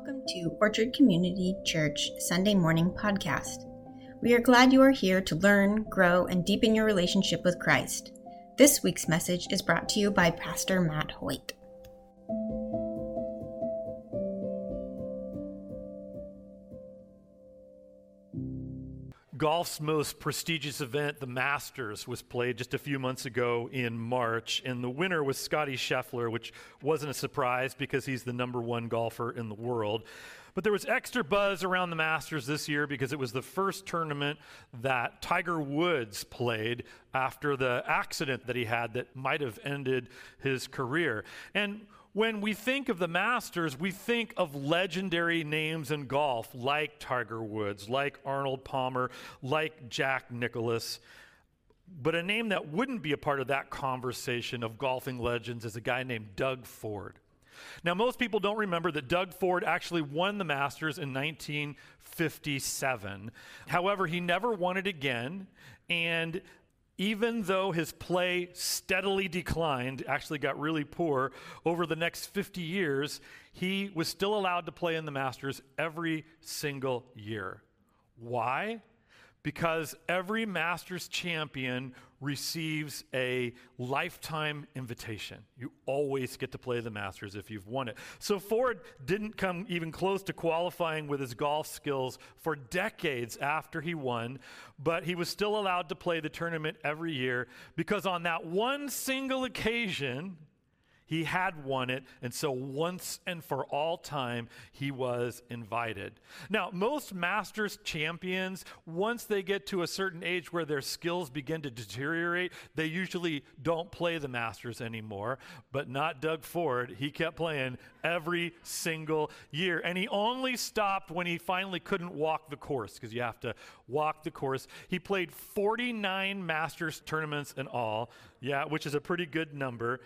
Welcome to Orchard Community Church Sunday Morning Podcast. We are glad you are here to learn, grow, and deepen your relationship with Christ. This week's message is brought to you by Pastor Matt Hoyt. Golf's most prestigious event, the Masters, was played just a few months ago in March, and the winner was Scotty Scheffler, which wasn't a surprise because he's the number one golfer in the world. But there was extra buzz around the Masters this year because it was the first tournament that Tiger Woods played after the accident that he had that might have ended his career. And when we think of the Masters, we think of legendary names in golf like Tiger Woods, like Arnold Palmer, like Jack Nicklaus. But a name that wouldn't be a part of that conversation of golfing legends is a guy named Doug Ford. Now, most people don't remember that Doug Ford actually won the Masters in 1957. However, he never won it again, and even though his play steadily declined, actually got really poor over the next 50 years, he was still allowed to play in the Masters every single year. Why? Because every Masters champion receives a lifetime invitation. You always get to play the Masters if you've won it. So Ford didn't come even close to qualifying with his golf skills for decades after he won, but he was still allowed to play the tournament every year because on that one single occasion, he had won it, and so once and for all time, he was invited. Now, most Masters champions, once they get to a certain age where their skills begin to deteriorate, they usually don't play the Masters anymore. But not Doug Ford. He kept playing every single year, and he only stopped when he finally couldn't walk the course because you have to walk the course. He played 49 Masters tournaments in all, yeah, which is a pretty good number.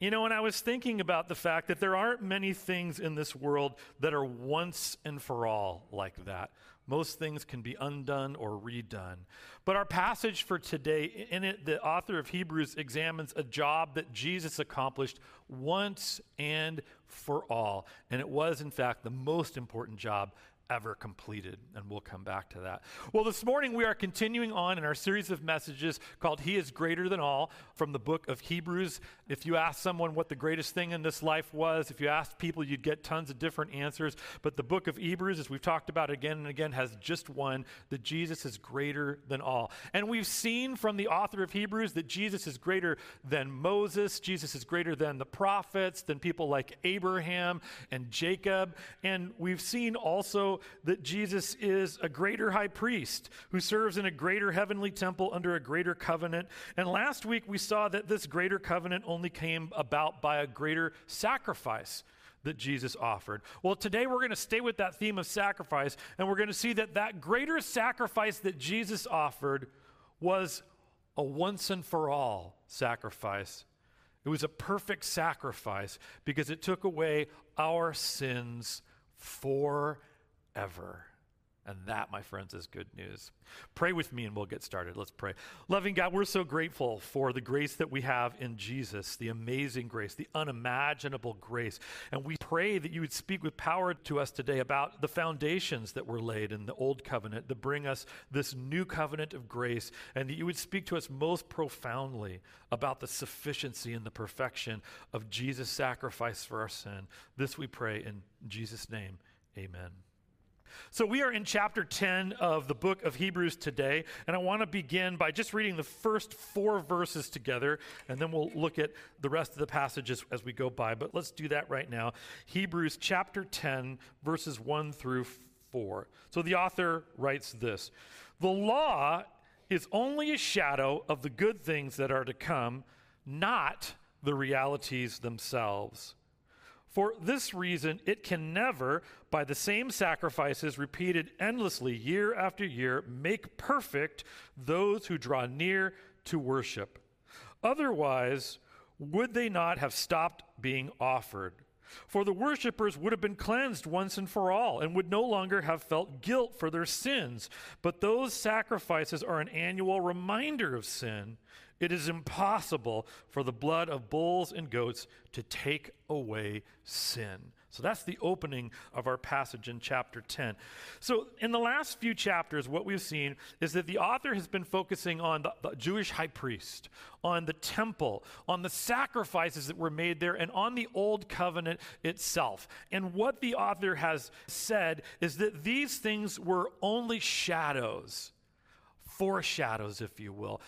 You know, and I was thinking about the fact that there aren't many things in this world that are once and for all like that. Most things can be undone or redone. But our passage for today, in it, the author of Hebrews examines a job that Jesus accomplished once and for all. And it was, in fact, the most important job ever completed. And we'll come back to that. Well, this morning we are continuing on in our series of messages called He is Greater Than All from the book of Hebrews. If you ask someone what the greatest thing in this life was, if you asked people, you'd get tons of different answers. But the book of Hebrews, as we've talked about again and again, has just one that Jesus is greater than all. And we've seen from the author of Hebrews that Jesus is greater than Moses, Jesus is greater than the prophets, than people like Abraham and Jacob. And we've seen also that Jesus is a greater high priest who serves in a greater heavenly temple under a greater covenant. And last week we saw that this greater covenant only came about by a greater sacrifice that Jesus offered. Well, today we're going to stay with that theme of sacrifice, and we're going to see that that greater sacrifice that Jesus offered was a once and for all sacrifice. It was a perfect sacrifice because it took away our sins for ever. And that, my friends, is good news. Pray with me and we'll get started. Let's pray. Loving God, we're so grateful for the grace that we have in Jesus, the amazing grace, the unimaginable grace. And we pray that you would speak with power to us today about the foundations that were laid in the old covenant to bring us this new covenant of grace, and that you would speak to us most profoundly about the sufficiency and the perfection of Jesus' sacrifice for our sin. This we pray in Jesus' name. Amen. So, we are in chapter 10 of the book of Hebrews today, and I want to begin by just reading the first four verses together, and then we'll look at the rest of the passages as we go by. But let's do that right now. Hebrews chapter 10, verses 1 through 4. So, the author writes this The law is only a shadow of the good things that are to come, not the realities themselves. For this reason, it can never, by the same sacrifices repeated endlessly year after year, make perfect those who draw near to worship. Otherwise, would they not have stopped being offered? For the worshippers would have been cleansed once and for all, and would no longer have felt guilt for their sins. But those sacrifices are an annual reminder of sin it is impossible for the blood of bulls and goats to take away sin. So that's the opening of our passage in chapter 10. So, in the last few chapters, what we've seen is that the author has been focusing on the, the, Jewish high priest, on the temple, on the sacrifices that were made there, and on the old covenant itself. And what the author has said is that these things were only shadows, foreshadows, if you will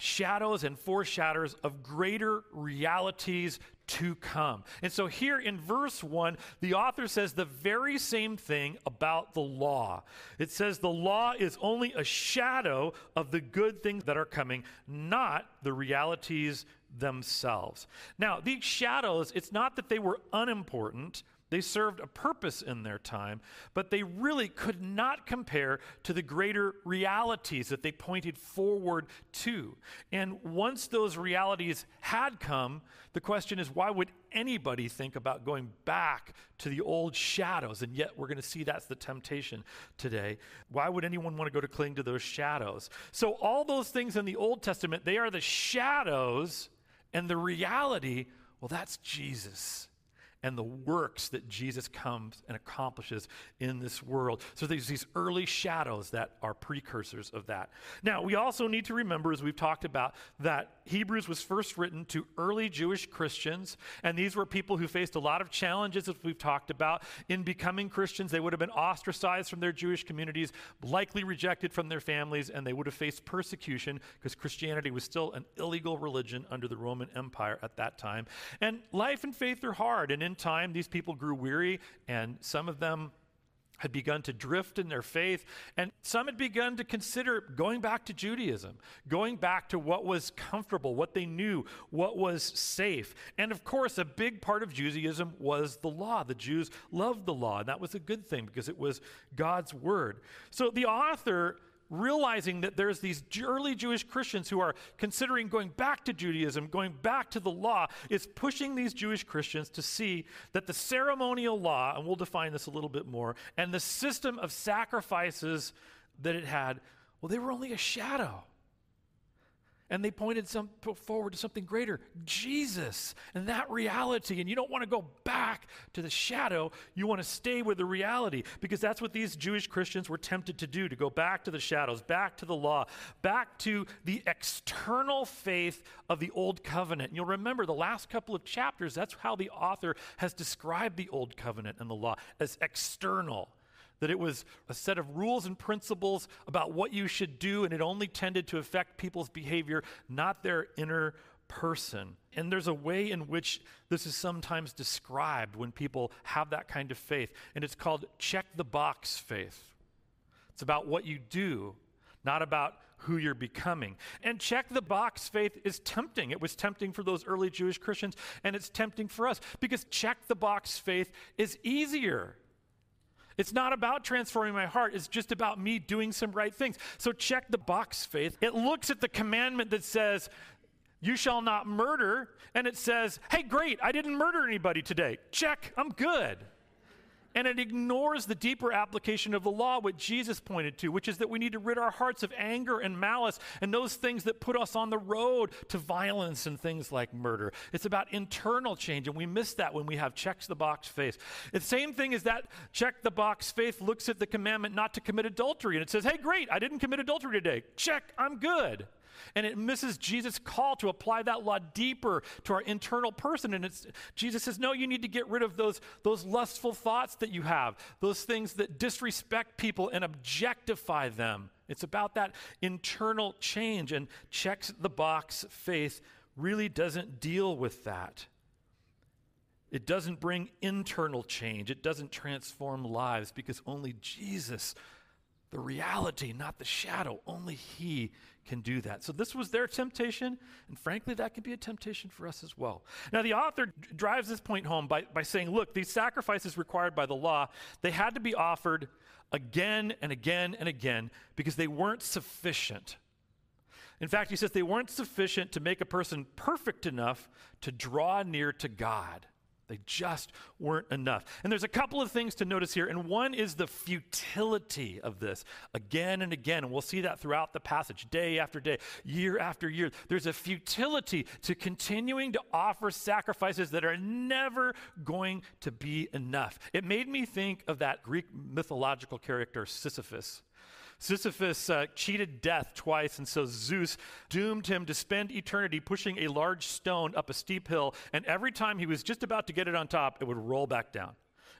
shadows and foreshadows of greater realities to come. And so here in verse 1, the author says the very same thing about the law. It says the law is only a shadow of the good things that are coming, not the realities themselves. Now, these shadows, it's not that they were unimportant. They served a purpose in their time, but they really could not compare to the greater realities that they pointed forward to. And once those realities had come, the question is why would anybody think about going back to the old shadows? And yet we're going to see that's the temptation today. Why would anyone want to go to cling to those shadows? So, all those things in the Old Testament, they are the shadows, and the reality, well, that's Jesus and the works that Jesus comes and accomplishes in this world. So there's these early shadows that are precursors of that. Now, we also need to remember, as we've talked about, that Hebrews was first written to early Jewish Christians, and these were people who faced a lot of challenges, as we've talked about. In becoming Christians, they would have been ostracized from their Jewish communities, likely rejected from their families, and they would have faced persecution because Christianity was still an illegal religion under the Roman Empire at that time. And life and faith are hard, and in time, these people grew weary, and some of them had begun to drift in their faith, and some had begun to consider going back to Judaism, going back to what was comfortable, what they knew, what was safe. And of course, a big part of Judaism was the law. The Jews loved the law, and that was a good thing because it was God's word. So the author realizing that there's these early Jewish Christians who are considering going back to Judaism, going back to the law, is pushing these Jewish Christians to see that the ceremonial law, and we'll define this a little bit more, and the system of sacrifices that it had, well, they were only a shadow and they pointed some, forward to something greater Jesus and that reality. And you don't want to go back to the shadow, you want to stay with the reality because that's what these Jewish Christians were tempted to do to go back to the shadows, back to the law, back to the external faith of the Old Covenant. And you'll remember the last couple of chapters, that's how the author has described the Old Covenant and the law as external that it was a set of rules and principles about what you should do, and it only tended to affect people's behavior, not their inner person. And there's a way in which this is sometimes described when people have that kind of faith, and it's called check the box faith. It's about what you do, not about who you're becoming. And check the box faith is tempting. It was tempting for those early Jewish Christians, and it's tempting for us because check the box faith is easier. It's not about transforming my heart, it's just about me doing some right things. So check the box faith. It looks at the commandment that says, you shall not murder, and it says, hey, great, I didn't murder anybody today. Check, I'm good. And it ignores the deeper application of the law, what Jesus pointed to, which is that we need to rid our hearts of anger and malice and those things that put us on the road to violence and things like murder. It's about internal change, and we miss that when we have checks the box faith. The same thing is that check the box faith looks at the commandment not to commit adultery, and it says, hey, great, I didn't commit adultery today. Check, I'm good and it misses Jesus' call to apply that law deeper to our internal person. And it's, Jesus says, no, you need to get rid of those, those lustful thoughts that you have, those things that disrespect people and objectify them. It's about that internal change, and checks the box faith really doesn't deal with that. It doesn't bring internal change. It doesn't transform lives because only Jesus, the reality, not the shadow, only He can do that. So this was their temptation, and frankly, that can be a temptation for us as well. Now, the author d- drives this point home by, by saying, look, these sacrifices required by the law, they had to be offered again and again and again because they weren't sufficient. In fact, he says they weren't sufficient to make a person perfect enough to draw near to God. They just weren't enough. And there's a couple of things to notice here, and one is the futility of this again and again. And we'll see that throughout the passage, day after day, year after year. There's a futility to continuing to offer sacrifices that are never going to be enough. It made me think of that Greek mythological character, Sisyphus. Sisyphus uh, cheated death twice, and so Zeus doomed him to spend eternity pushing a large stone up a steep hill, and every time he was just about to get it on top, it would roll back down.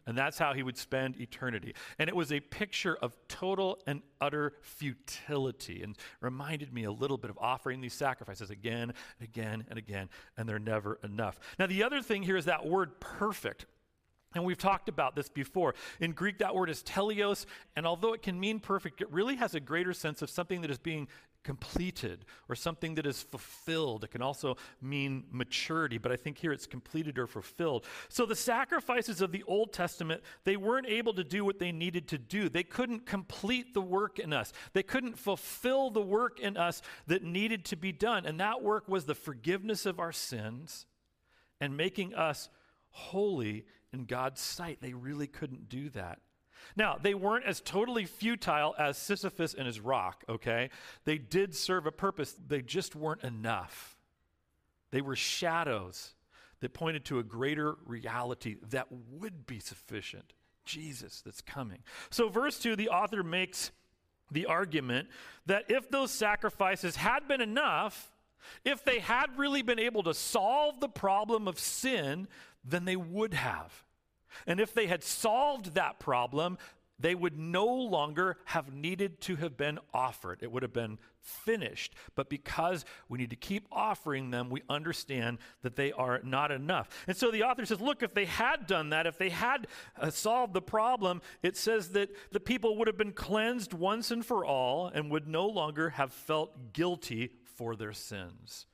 And that's how he would spend eternity. And it was a picture of total and utter futility and reminded me a little bit of offering these sacrifices again and again and again, and they're never enough. Now, the other thing here is that word perfect. And we've talked about this before. In Greek, that word is teleos, and although it can mean perfect, it really has a greater sense of something that is being completed or something that is fulfilled. It can also mean maturity, but I think here it's completed or fulfilled. So the sacrifices of the Old Testament, they weren't able to do what they needed to do. They couldn't complete the work in us, they couldn't fulfill the work in us that needed to be done. And that work was the forgiveness of our sins and making us holy in God's sight. They really couldn't do that. Now, they weren't as totally futile as Sisyphus and his rock, okay? They did serve a purpose, they just weren't enough. They were shadows that pointed to a greater reality that would be sufficient Jesus that's coming. So, verse 2, the author makes the argument that if those sacrifices had been enough, if they had really been able to solve the problem of sin, then they would have. And if they had solved that problem, they would no longer have needed to have been offered. It would have been finished. But because we need to keep offering them, we understand that they are not enough. And so the author says, look, if they had done that, if they had uh, solved the problem, it says that the people would have been cleansed once and for all and would no longer have felt guilty for their sins.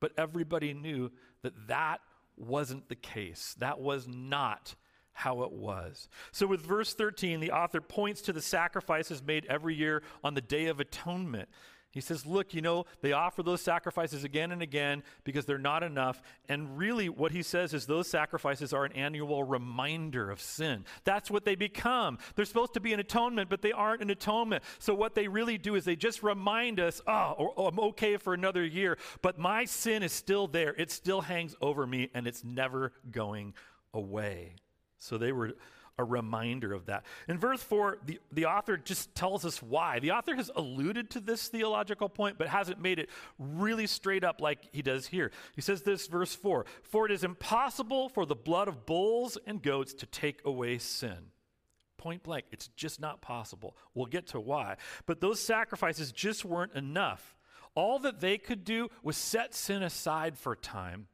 But everybody knew that that wasn't the case. That was not how it was. So, with verse 13, the author points to the sacrifices made every year on the Day of Atonement. He says, Look, you know, they offer those sacrifices again and again because they're not enough. And really, what he says is those sacrifices are an annual reminder of sin. That's what they become. They're supposed to be an atonement, but they aren't an atonement. So, what they really do is they just remind us, ah, Oh, or, oh I'm okay for another year, but my sin is still there. It still hangs over me, and it's never going away. So, they were a reminder of that. In verse 4, the, the author just tells us why. The author has alluded to this theological point, but hasn't made it really straight up like he does here. He says this, verse 4 For it is impossible for the blood of bulls and goats to take away sin. Point blank, it's just not possible. We'll get to why. But those sacrifices just weren't enough. All that they could do was set sin aside for time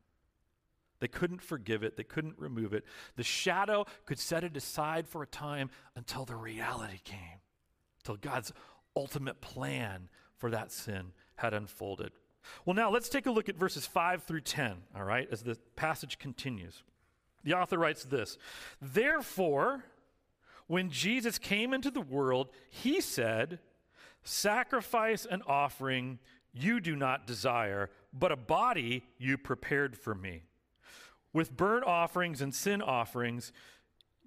they couldn't forgive it, they couldn't remove it. The shadow could set it aside for a time until the reality came, until God's ultimate plan for that sin had unfolded. Well, now let's take a look at verses 5 through 10, all right, as the passage continues. The author writes this Therefore, when Jesus came into the world, he said, Sacrifice and offering you do not desire, but a body you prepared for me. With burnt offerings and sin offerings,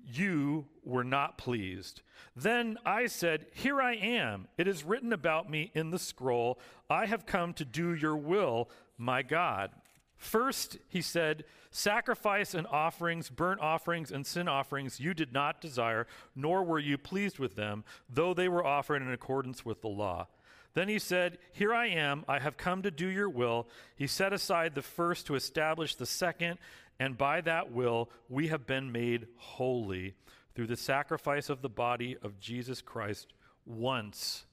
you were not pleased. Then I said, Here I am. It is written about me in the scroll. I have come to do your will, my God. First, he said, Sacrifice and offerings, burnt offerings and sin offerings you did not desire, nor were you pleased with them, though they were offered in accordance with the law. Then he said, Here I am, I have come to do your will. He set aside the first to establish the second and by that will we have been made holy through the sacrifice of the body of Jesus Christ once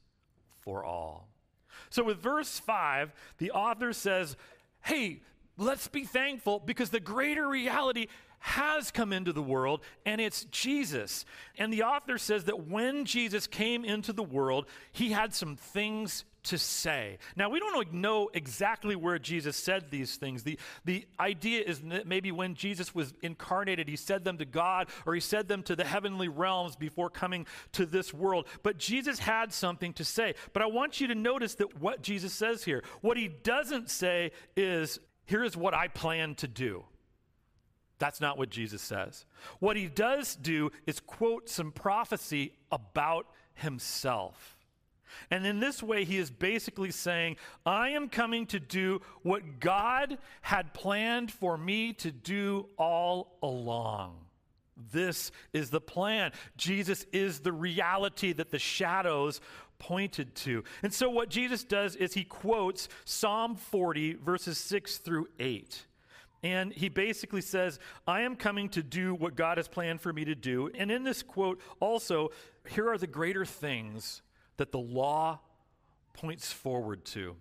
for all. So, with verse 5, the author says, Hey, let's be thankful because the greater reality has come into the world, and it's Jesus. And the author says that when Jesus came into the world, he had some things to say. Now, we don't know exactly where Jesus said these things. The, the idea is that maybe when Jesus was incarnated, he said them to God or he said them to the heavenly realms before coming to this world. But Jesus had something to say. But I want you to notice that what Jesus says here, what he doesn't say is, here is what I plan to do. That's not what Jesus says. What he does do is quote some prophecy about himself. And in this way, he is basically saying, I am coming to do what God had planned for me to do all along. This is the plan. Jesus is the reality that the shadows pointed to. And so, what Jesus does is he quotes Psalm 40, verses 6 through 8. And he basically says, I am coming to do what God has planned for me to do. And in this quote, also, here are the greater things that the law points forward to.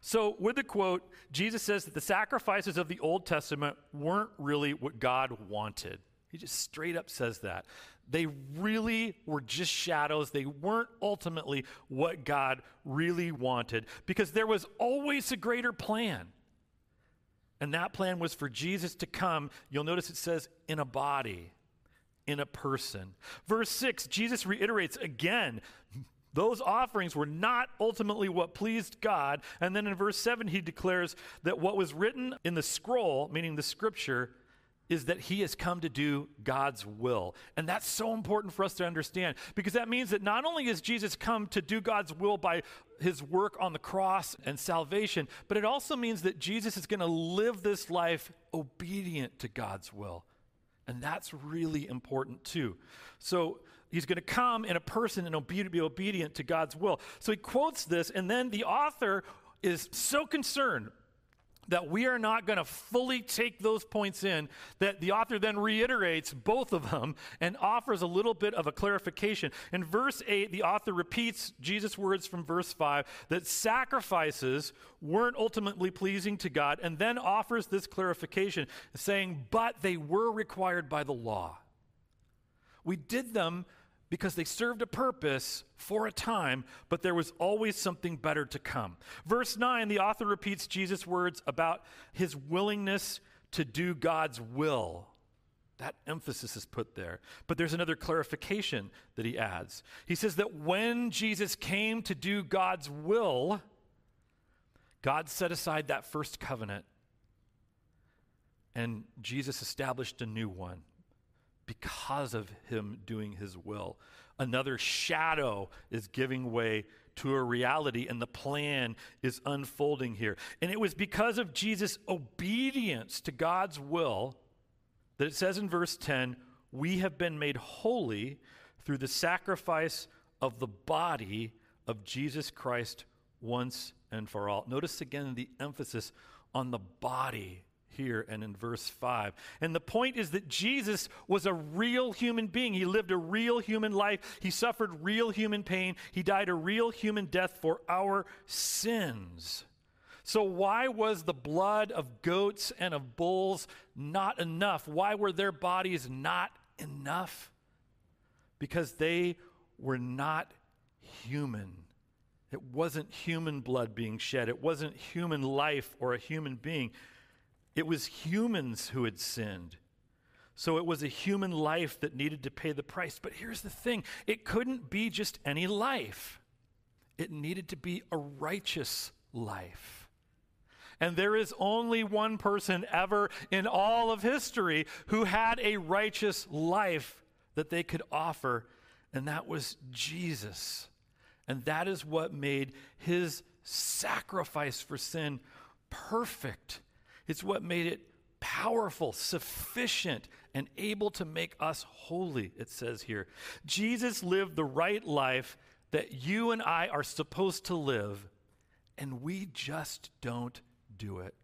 So, with the quote, Jesus says that the sacrifices of the Old Testament weren't really what God wanted. He just straight up says that. They really were just shadows. They weren't ultimately what God really wanted because there was always a greater plan. And that plan was for Jesus to come. You'll notice it says in a body, in a person. Verse 6, Jesus reiterates again those offerings were not ultimately what pleased God. And then in verse 7, he declares that what was written in the scroll, meaning the scripture, is that he has come to do God's will. And that's so important for us to understand because that means that not only has Jesus come to do God's will by his work on the cross and salvation, but it also means that Jesus is going to live this life obedient to God's will. And that's really important too. So he's going to come in a person and be obedient to God's will. So he quotes this, and then the author is so concerned that we are not going to fully take those points in, that the author then reiterates both of them and offers a little bit of a clarification. In verse 8, the author repeats Jesus' words from verse 5 that sacrifices weren't ultimately pleasing to God, and then offers this clarification, saying, But they were required by the law. We did them because they served a purpose for a time, but there was always something better to come. Verse 9, the author repeats Jesus' words about his willingness to do God's will. That emphasis is put there. But there's another clarification that he adds. He says that when Jesus came to do God's will, God set aside that first covenant and Jesus established a new one because of him doing his will. Another shadow is giving way to a reality, and the plan is unfolding here. And it was because of Jesus' obedience to God's will that it says in verse 10 we have been made holy through the sacrifice of the body of Jesus Christ once and for all. Notice again the emphasis on the body here and in verse 5. And the point is that Jesus was a real human being. He lived a real human life. He suffered real human pain. He died a real human death for our sins. So, why was the blood of goats and of bulls not enough? Why were their bodies not enough? Because they were not human. It wasn't human blood being shed, it wasn't human life or a human being. It was humans who had sinned. So it was a human life that needed to pay the price. But here's the thing it couldn't be just any life, it needed to be a righteous life. And there is only one person ever in all of history who had a righteous life that they could offer, and that was Jesus. And that is what made his sacrifice for sin perfect it's what made it powerful, sufficient, and able to make us holy, it says here. Jesus lived the right life that you and I are supposed to live, and we just don't do it.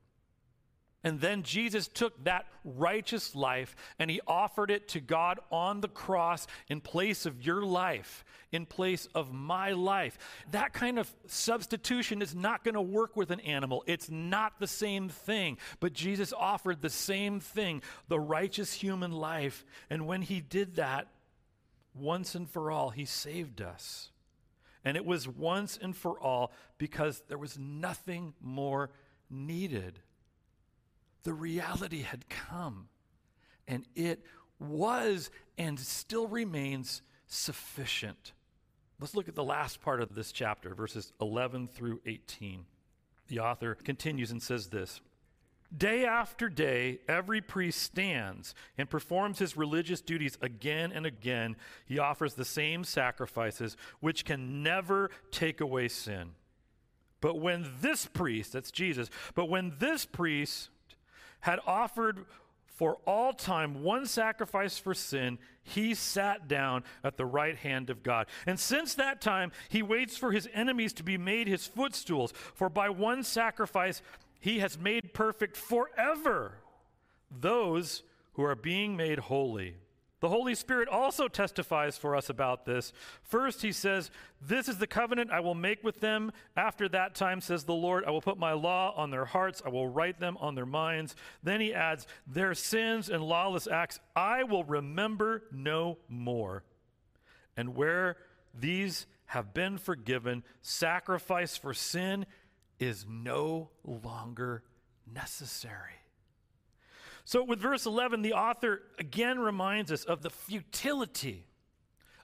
And then Jesus took that righteous life and he offered it to God on the cross in place of your life, in place of my life. That kind of substitution is not going to work with an animal. It's not the same thing. But Jesus offered the same thing, the righteous human life. And when he did that, once and for all, he saved us. And it was once and for all because there was nothing more needed the reality had come, and it was and still remains sufficient. Let's look at the last part of this chapter, verses 11 through 18. The author continues and says this Day after day, every priest stands and performs his religious duties again and again. He offers the same sacrifices, which can never take away sin. But when this priest, that's Jesus, but when this priest had offered for all time one sacrifice for sin, he sat down at the right hand of God. And since that time, he waits for his enemies to be made his footstools. For by one sacrifice, he has made perfect forever those who are being made holy. The Holy Spirit also testifies for us about this. First, he says, This is the covenant I will make with them. After that time, says the Lord, I will put my law on their hearts, I will write them on their minds. Then he adds, Their sins and lawless acts I will remember no more. And where these have been forgiven, sacrifice for sin is no longer necessary. So, with verse 11, the author again reminds us of the futility,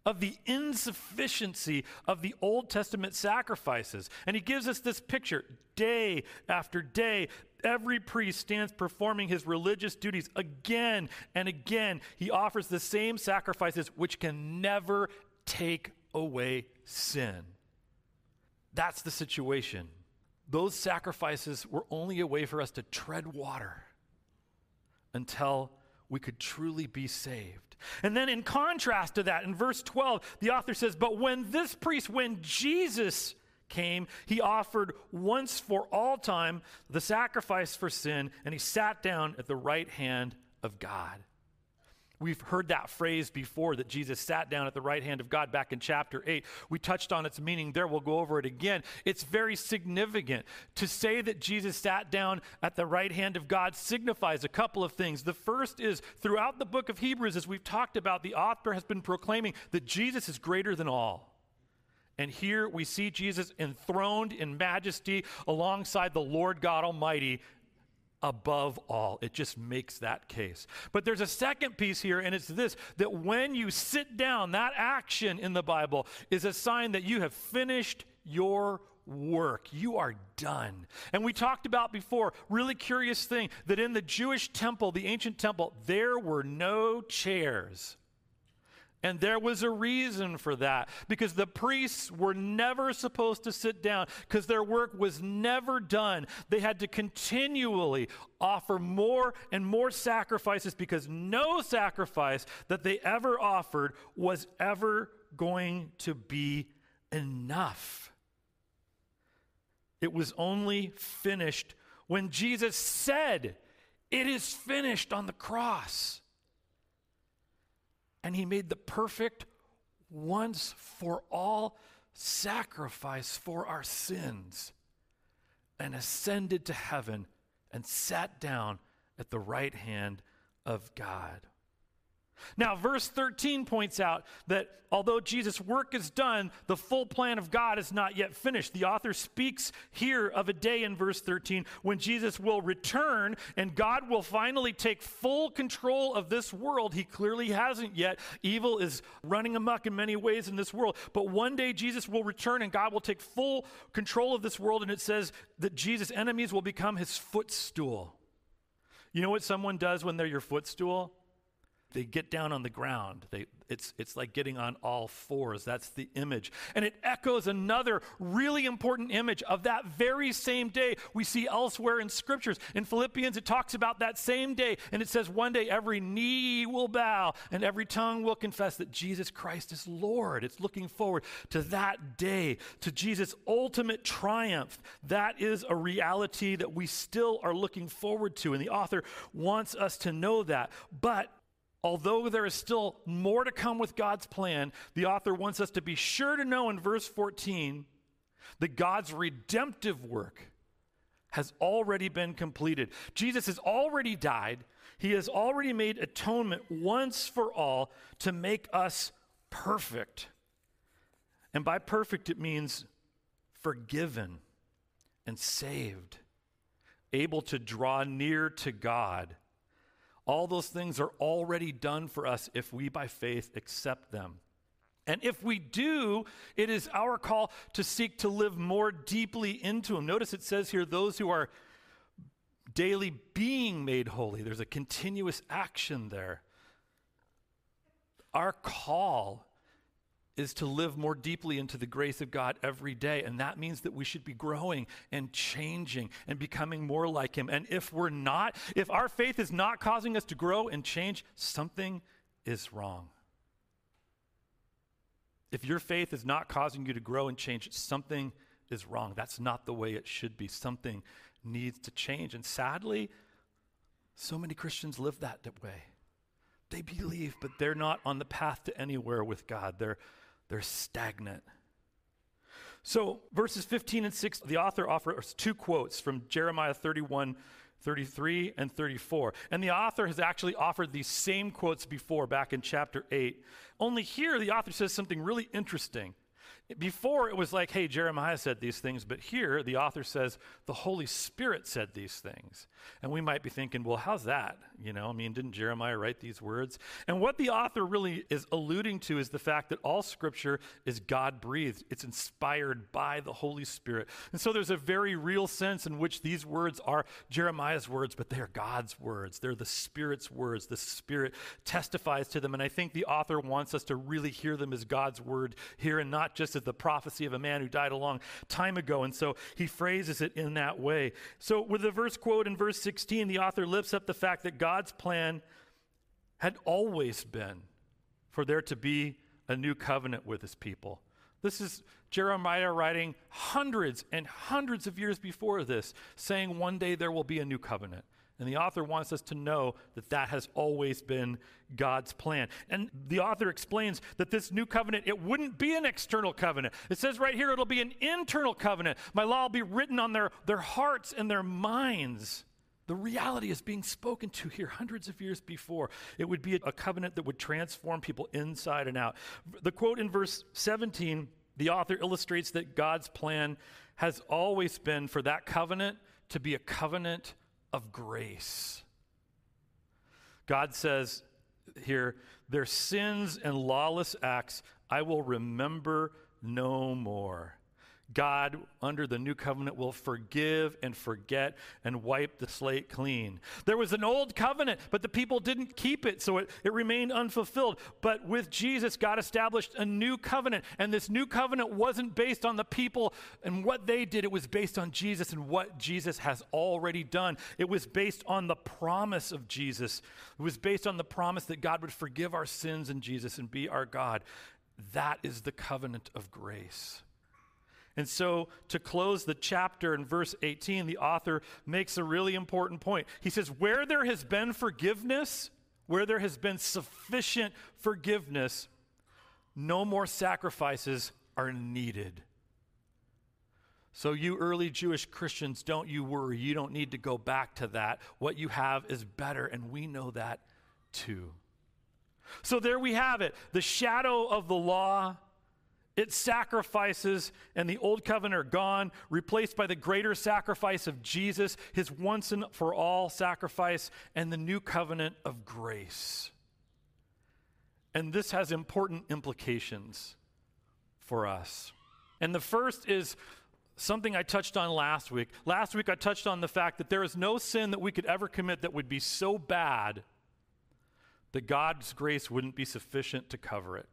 of the insufficiency of the Old Testament sacrifices. And he gives us this picture day after day. Every priest stands performing his religious duties again and again. He offers the same sacrifices which can never take away sin. That's the situation. Those sacrifices were only a way for us to tread water until we could truly be saved. And then, in contrast to that, in verse 12, the author says, But when this priest, when Jesus came, he offered once for all time the sacrifice for sin, and he sat down at the right hand of God. We've heard that phrase before that Jesus sat down at the right hand of God back in chapter 8. We touched on its meaning there. We'll go over it again. It's very significant. To say that Jesus sat down at the right hand of God signifies a couple of things. The first is throughout the book of Hebrews, as we've talked about, the author has been proclaiming that Jesus is greater than all. And here we see Jesus enthroned in majesty alongside the Lord God Almighty above all. It just makes that case. But there's a second piece here, and it's this that when you sit down, that action in the Bible is a sign that you have finished your work. You are done. And we talked about before, really curious thing, that in the Jewish temple, the ancient temple, there were no chairs. And there was a reason for that because the priests were never supposed to sit down because their work was never done. They had to continually offer more and more sacrifices because no sacrifice that they ever offered was ever going to be enough. It was only finished when Jesus said, It is finished on the cross and he made the perfect, once for all sacrifice for our sins and ascended to heaven and sat down at the right hand of God. Now, verse 13 points out that although Jesus' work is done, the full plan of God is not yet finished. The author speaks here of a day in verse 13 when Jesus will return and God will finally take full control of this world. He clearly hasn't yet. Evil is running amok in many ways in this world. But one day Jesus will return and God will take full control of this world. And it says that Jesus' enemies will become his footstool. You know what someone does when they're your footstool? They get down on the ground. They, it's, it's like getting on all fours. That's the image. And it echoes another really important image of that very same day we see elsewhere in scriptures. In Philippians, it talks about that same day, and it says, One day every knee will bow and every tongue will confess that Jesus Christ is Lord. It's looking forward to that day, to Jesus' ultimate triumph. That is a reality that we still are looking forward to, and the author wants us to know that. But Although there is still more to come with God's plan, the author wants us to be sure to know in verse 14 that God's redemptive work has already been completed. Jesus has already died, He has already made atonement once for all to make us perfect. And by perfect, it means forgiven and saved, able to draw near to God all those things are already done for us if we by faith accept them. And if we do, it is our call to seek to live more deeply into Him. Notice it says here, those who are daily being made holy. There's a continuous action there. Our call is to live more deeply into the grace of God every day. And that means that we should be growing and changing and becoming more like Him. And if we're not, if our faith is not causing us to grow and change, something is wrong. If your faith is not causing you to grow and change, something is wrong. That's not the way it should be. Something needs to change. And sadly, so many Christians live that way. They believe, but they're not on the path to anywhere with God. They're they're stagnant. So, verses 15 and 6, the author offers two quotes from Jeremiah 31, 33, and 34. And the author has actually offered these same quotes before, back in chapter 8. Only here, the author says something really interesting. Before it was like, hey, Jeremiah said these things, but here the author says the Holy Spirit said these things. And we might be thinking, well, how's that? You know, I mean, didn't Jeremiah write these words? And what the author really is alluding to is the fact that all scripture is God breathed, it's inspired by the Holy Spirit. And so there's a very real sense in which these words are Jeremiah's words, but they are God's words. They're the Spirit's words. The Spirit testifies to them. And I think the author wants us to really hear them as God's word here and not just the prophecy of a man who died a long time ago. And so he phrases it in that way. So, with the verse quote in verse 16, the author lifts up the fact that God's plan had always been for there to be a new covenant with his people. This is Jeremiah writing hundreds and hundreds of years before this, saying one day there will be a new covenant. And the author wants us to know that that has always been God's plan. And the author explains that this new covenant, it wouldn't be an external covenant. It says right here, it'll be an internal covenant. My law will be written on their, their hearts and their minds. The reality is being spoken to here hundreds of years before. It would be a covenant that would transform people inside and out. The quote in verse 17, the author illustrates that God's plan has always been for that covenant to be a covenant of grace. God says here, their sins and lawless acts I will remember no more. God, under the new covenant, will forgive and forget and wipe the slate clean. There was an old covenant, but the people didn't keep it, so it, it remained unfulfilled. But with Jesus, God established a new covenant, and this new covenant wasn't based on the people and what they did, it was based on Jesus and what Jesus has already done. It was based on the promise of Jesus, it was based on the promise that God would forgive our sins in Jesus and be our God. That is the covenant of grace. And so, to close the chapter in verse 18, the author makes a really important point. He says, Where there has been forgiveness, where there has been sufficient forgiveness, no more sacrifices are needed. So, you early Jewish Christians, don't you worry. You don't need to go back to that. What you have is better, and we know that too. So, there we have it the shadow of the law its sacrifices and the old covenant are gone, replaced by the greater sacrifice of Jesus, his once and for all sacrifice, and the new covenant of grace. And this has important implications for us. And the first is something I touched on last week. Last week, I touched on the fact that there is no sin that we could ever commit that would be so bad that God's grace wouldn't be sufficient to cover it.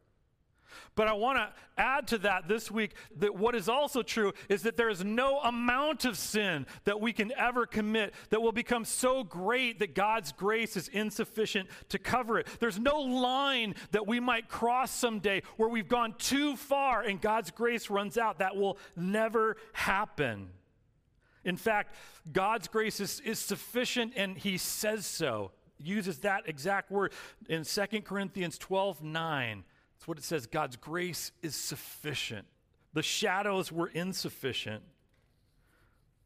But I want to add to that this week that what is also true is that there is no amount of sin that we can ever commit that will become so great that God's grace is insufficient to cover it. There's no line that we might cross someday where we've gone too far and God's grace runs out. That will never happen. In fact, God's grace is, is sufficient and He says so. Uses that exact word in 2 Corinthians 12 9 that's what it says God's grace is sufficient. The shadows were insufficient,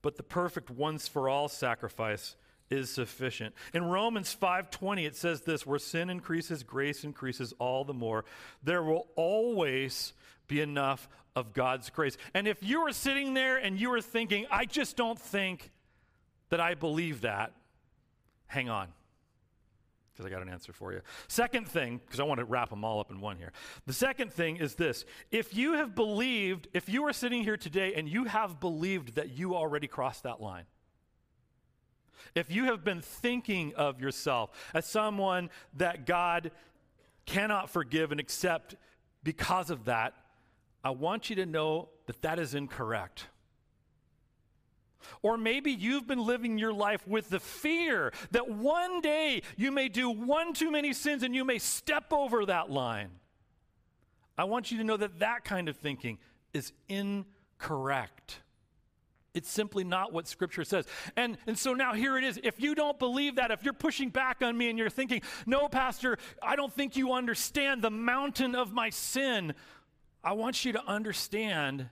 but the perfect once for all sacrifice is sufficient. In Romans 5:20 it says this, where sin increases, grace increases all the more. There will always be enough of God's grace. And if you are sitting there and you are thinking, I just don't think that I believe that, hang on because I got an answer for you. Second thing, because I want to wrap them all up in one here. The second thing is this if you have believed, if you are sitting here today and you have believed that you already crossed that line, if you have been thinking of yourself as someone that God cannot forgive and accept because of that, I want you to know that that is incorrect. Or maybe you've been living your life with the fear that one day you may do one too many sins and you may step over that line. I want you to know that that kind of thinking is incorrect. It's simply not what Scripture says. And, and so now here it is. If you don't believe that, if you're pushing back on me and you're thinking, no, Pastor, I don't think you understand the mountain of my sin, I want you to understand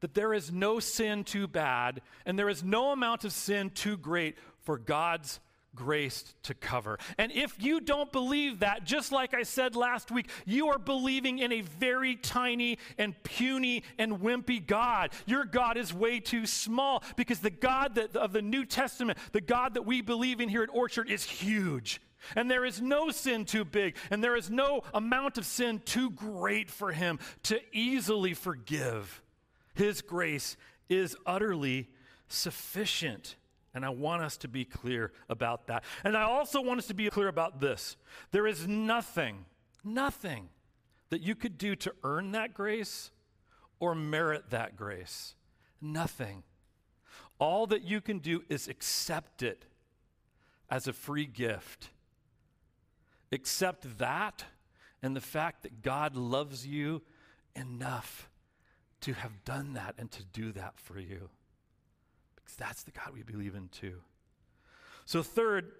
that there is no sin too bad and there is no amount of sin too great for God's grace to cover. And if you don't believe that, just like I said last week, you are believing in a very tiny and puny and wimpy God. Your God is way too small because the God that, of the New Testament, the God that we believe in here at Orchard, is huge. And there is no sin too big, and there is no amount of sin too great for him to easily forgive. His grace is utterly sufficient. And I want us to be clear about that. And I also want us to be clear about this there is nothing, nothing that you could do to earn that grace or merit that grace. Nothing. All that you can do is accept it as a free gift. Accept that and the fact that God loves you enough to have done that and to do that for you. Because that's the God we believe in too. So, third,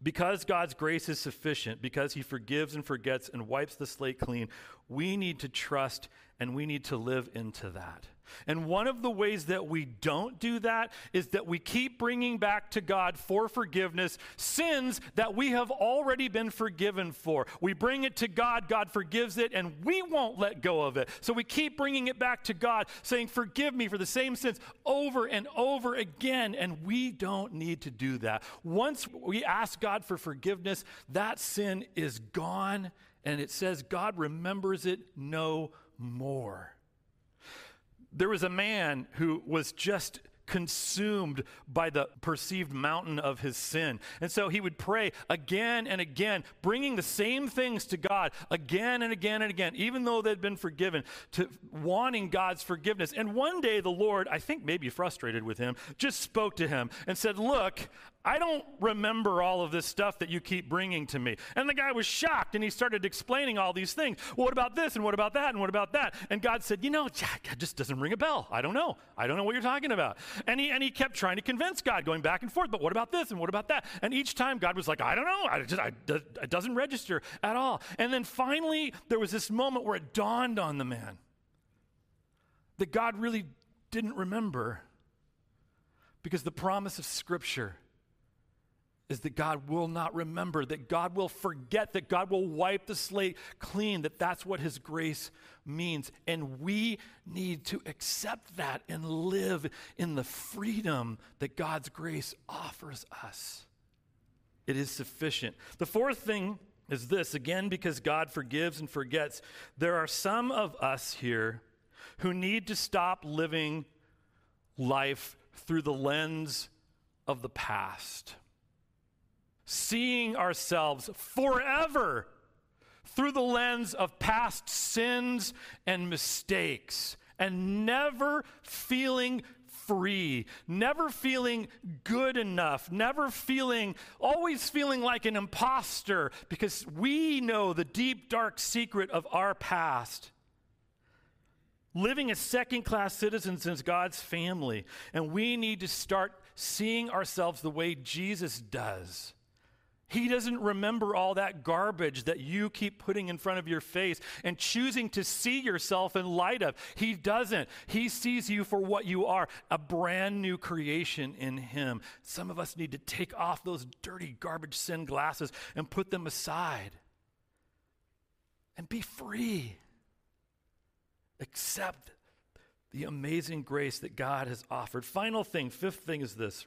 because God's grace is sufficient, because He forgives and forgets and wipes the slate clean, we need to trust and we need to live into that. And one of the ways that we don't do that is that we keep bringing back to God for forgiveness sins that we have already been forgiven for. We bring it to God, God forgives it, and we won't let go of it. So we keep bringing it back to God, saying, Forgive me for the same sins over and over again. And we don't need to do that. Once we ask God for forgiveness, that sin is gone. And it says, God remembers it no more there was a man who was just consumed by the perceived mountain of his sin. And so he would pray again and again, bringing the same things to God again and again and again, even though they'd been forgiven, to wanting God's forgiveness. And one day the Lord, I think maybe frustrated with him, just spoke to him and said, Look, I don't remember all of this stuff that you keep bringing to me. And the guy was shocked and he started explaining all these things. Well, what about this and what about that and what about that? And God said, You know, Jack, it just doesn't ring a bell. I don't know. I don't know what you're talking about. And he, and he kept trying to convince God, going back and forth. But what about this and what about that? And each time God was like, I don't know. I just, I, it doesn't register at all. And then finally, there was this moment where it dawned on the man that God really didn't remember because the promise of Scripture is that God will not remember, that God will forget, that God will wipe the slate clean, that that's what His grace means. And we need to accept that and live in the freedom that God's grace offers us. It is sufficient. The fourth thing is this again, because God forgives and forgets, there are some of us here who need to stop living life through the lens of the past seeing ourselves forever through the lens of past sins and mistakes and never feeling free, never feeling good enough, never feeling, always feeling like an imposter because we know the deep, dark secret of our past. Living as second class citizens in God's family, and we need to start seeing ourselves the way Jesus does he doesn't remember all that garbage that you keep putting in front of your face and choosing to see yourself in light of. He doesn't. He sees you for what you are a brand new creation in Him. Some of us need to take off those dirty garbage sin glasses and put them aside and be free. Accept the amazing grace that God has offered. Final thing, fifth thing is this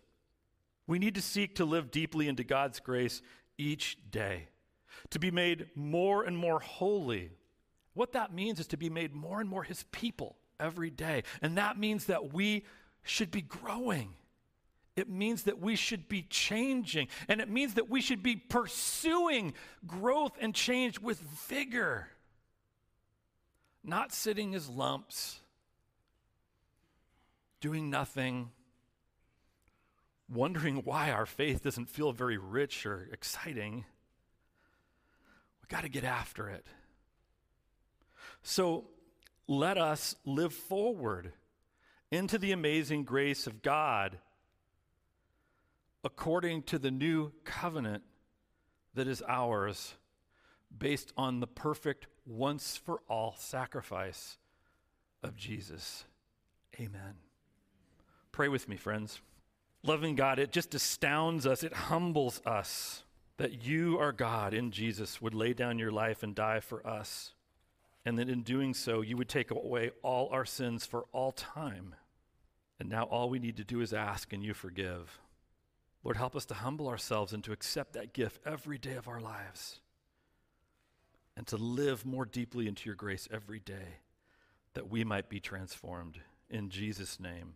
we need to seek to live deeply into God's grace each day, to be made more and more holy. What that means is to be made more and more His people every day. And that means that we should be growing It means that we should be changing, and it means that we should be pursuing growth and change with vigor, not sitting as lumps, doing nothing, wondering why our faith doesn't feel very rich or exciting. We got to get after it. So let us live forward into the amazing grace of God according to the new covenant that is ours based on the perfect once for all sacrifice of Jesus. Amen. Pray with me, friends. Loving God, it just astounds us, it humbles us that you, our God, in Jesus, would lay down your life and die for us, and that in doing so, you would take away all our sins for all time. And now all we need to do is ask, and you forgive. Lord, help us to humble ourselves and to accept that gift every day of our lives and to live more deeply into your grace every day that we might be transformed. In Jesus' name,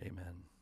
amen.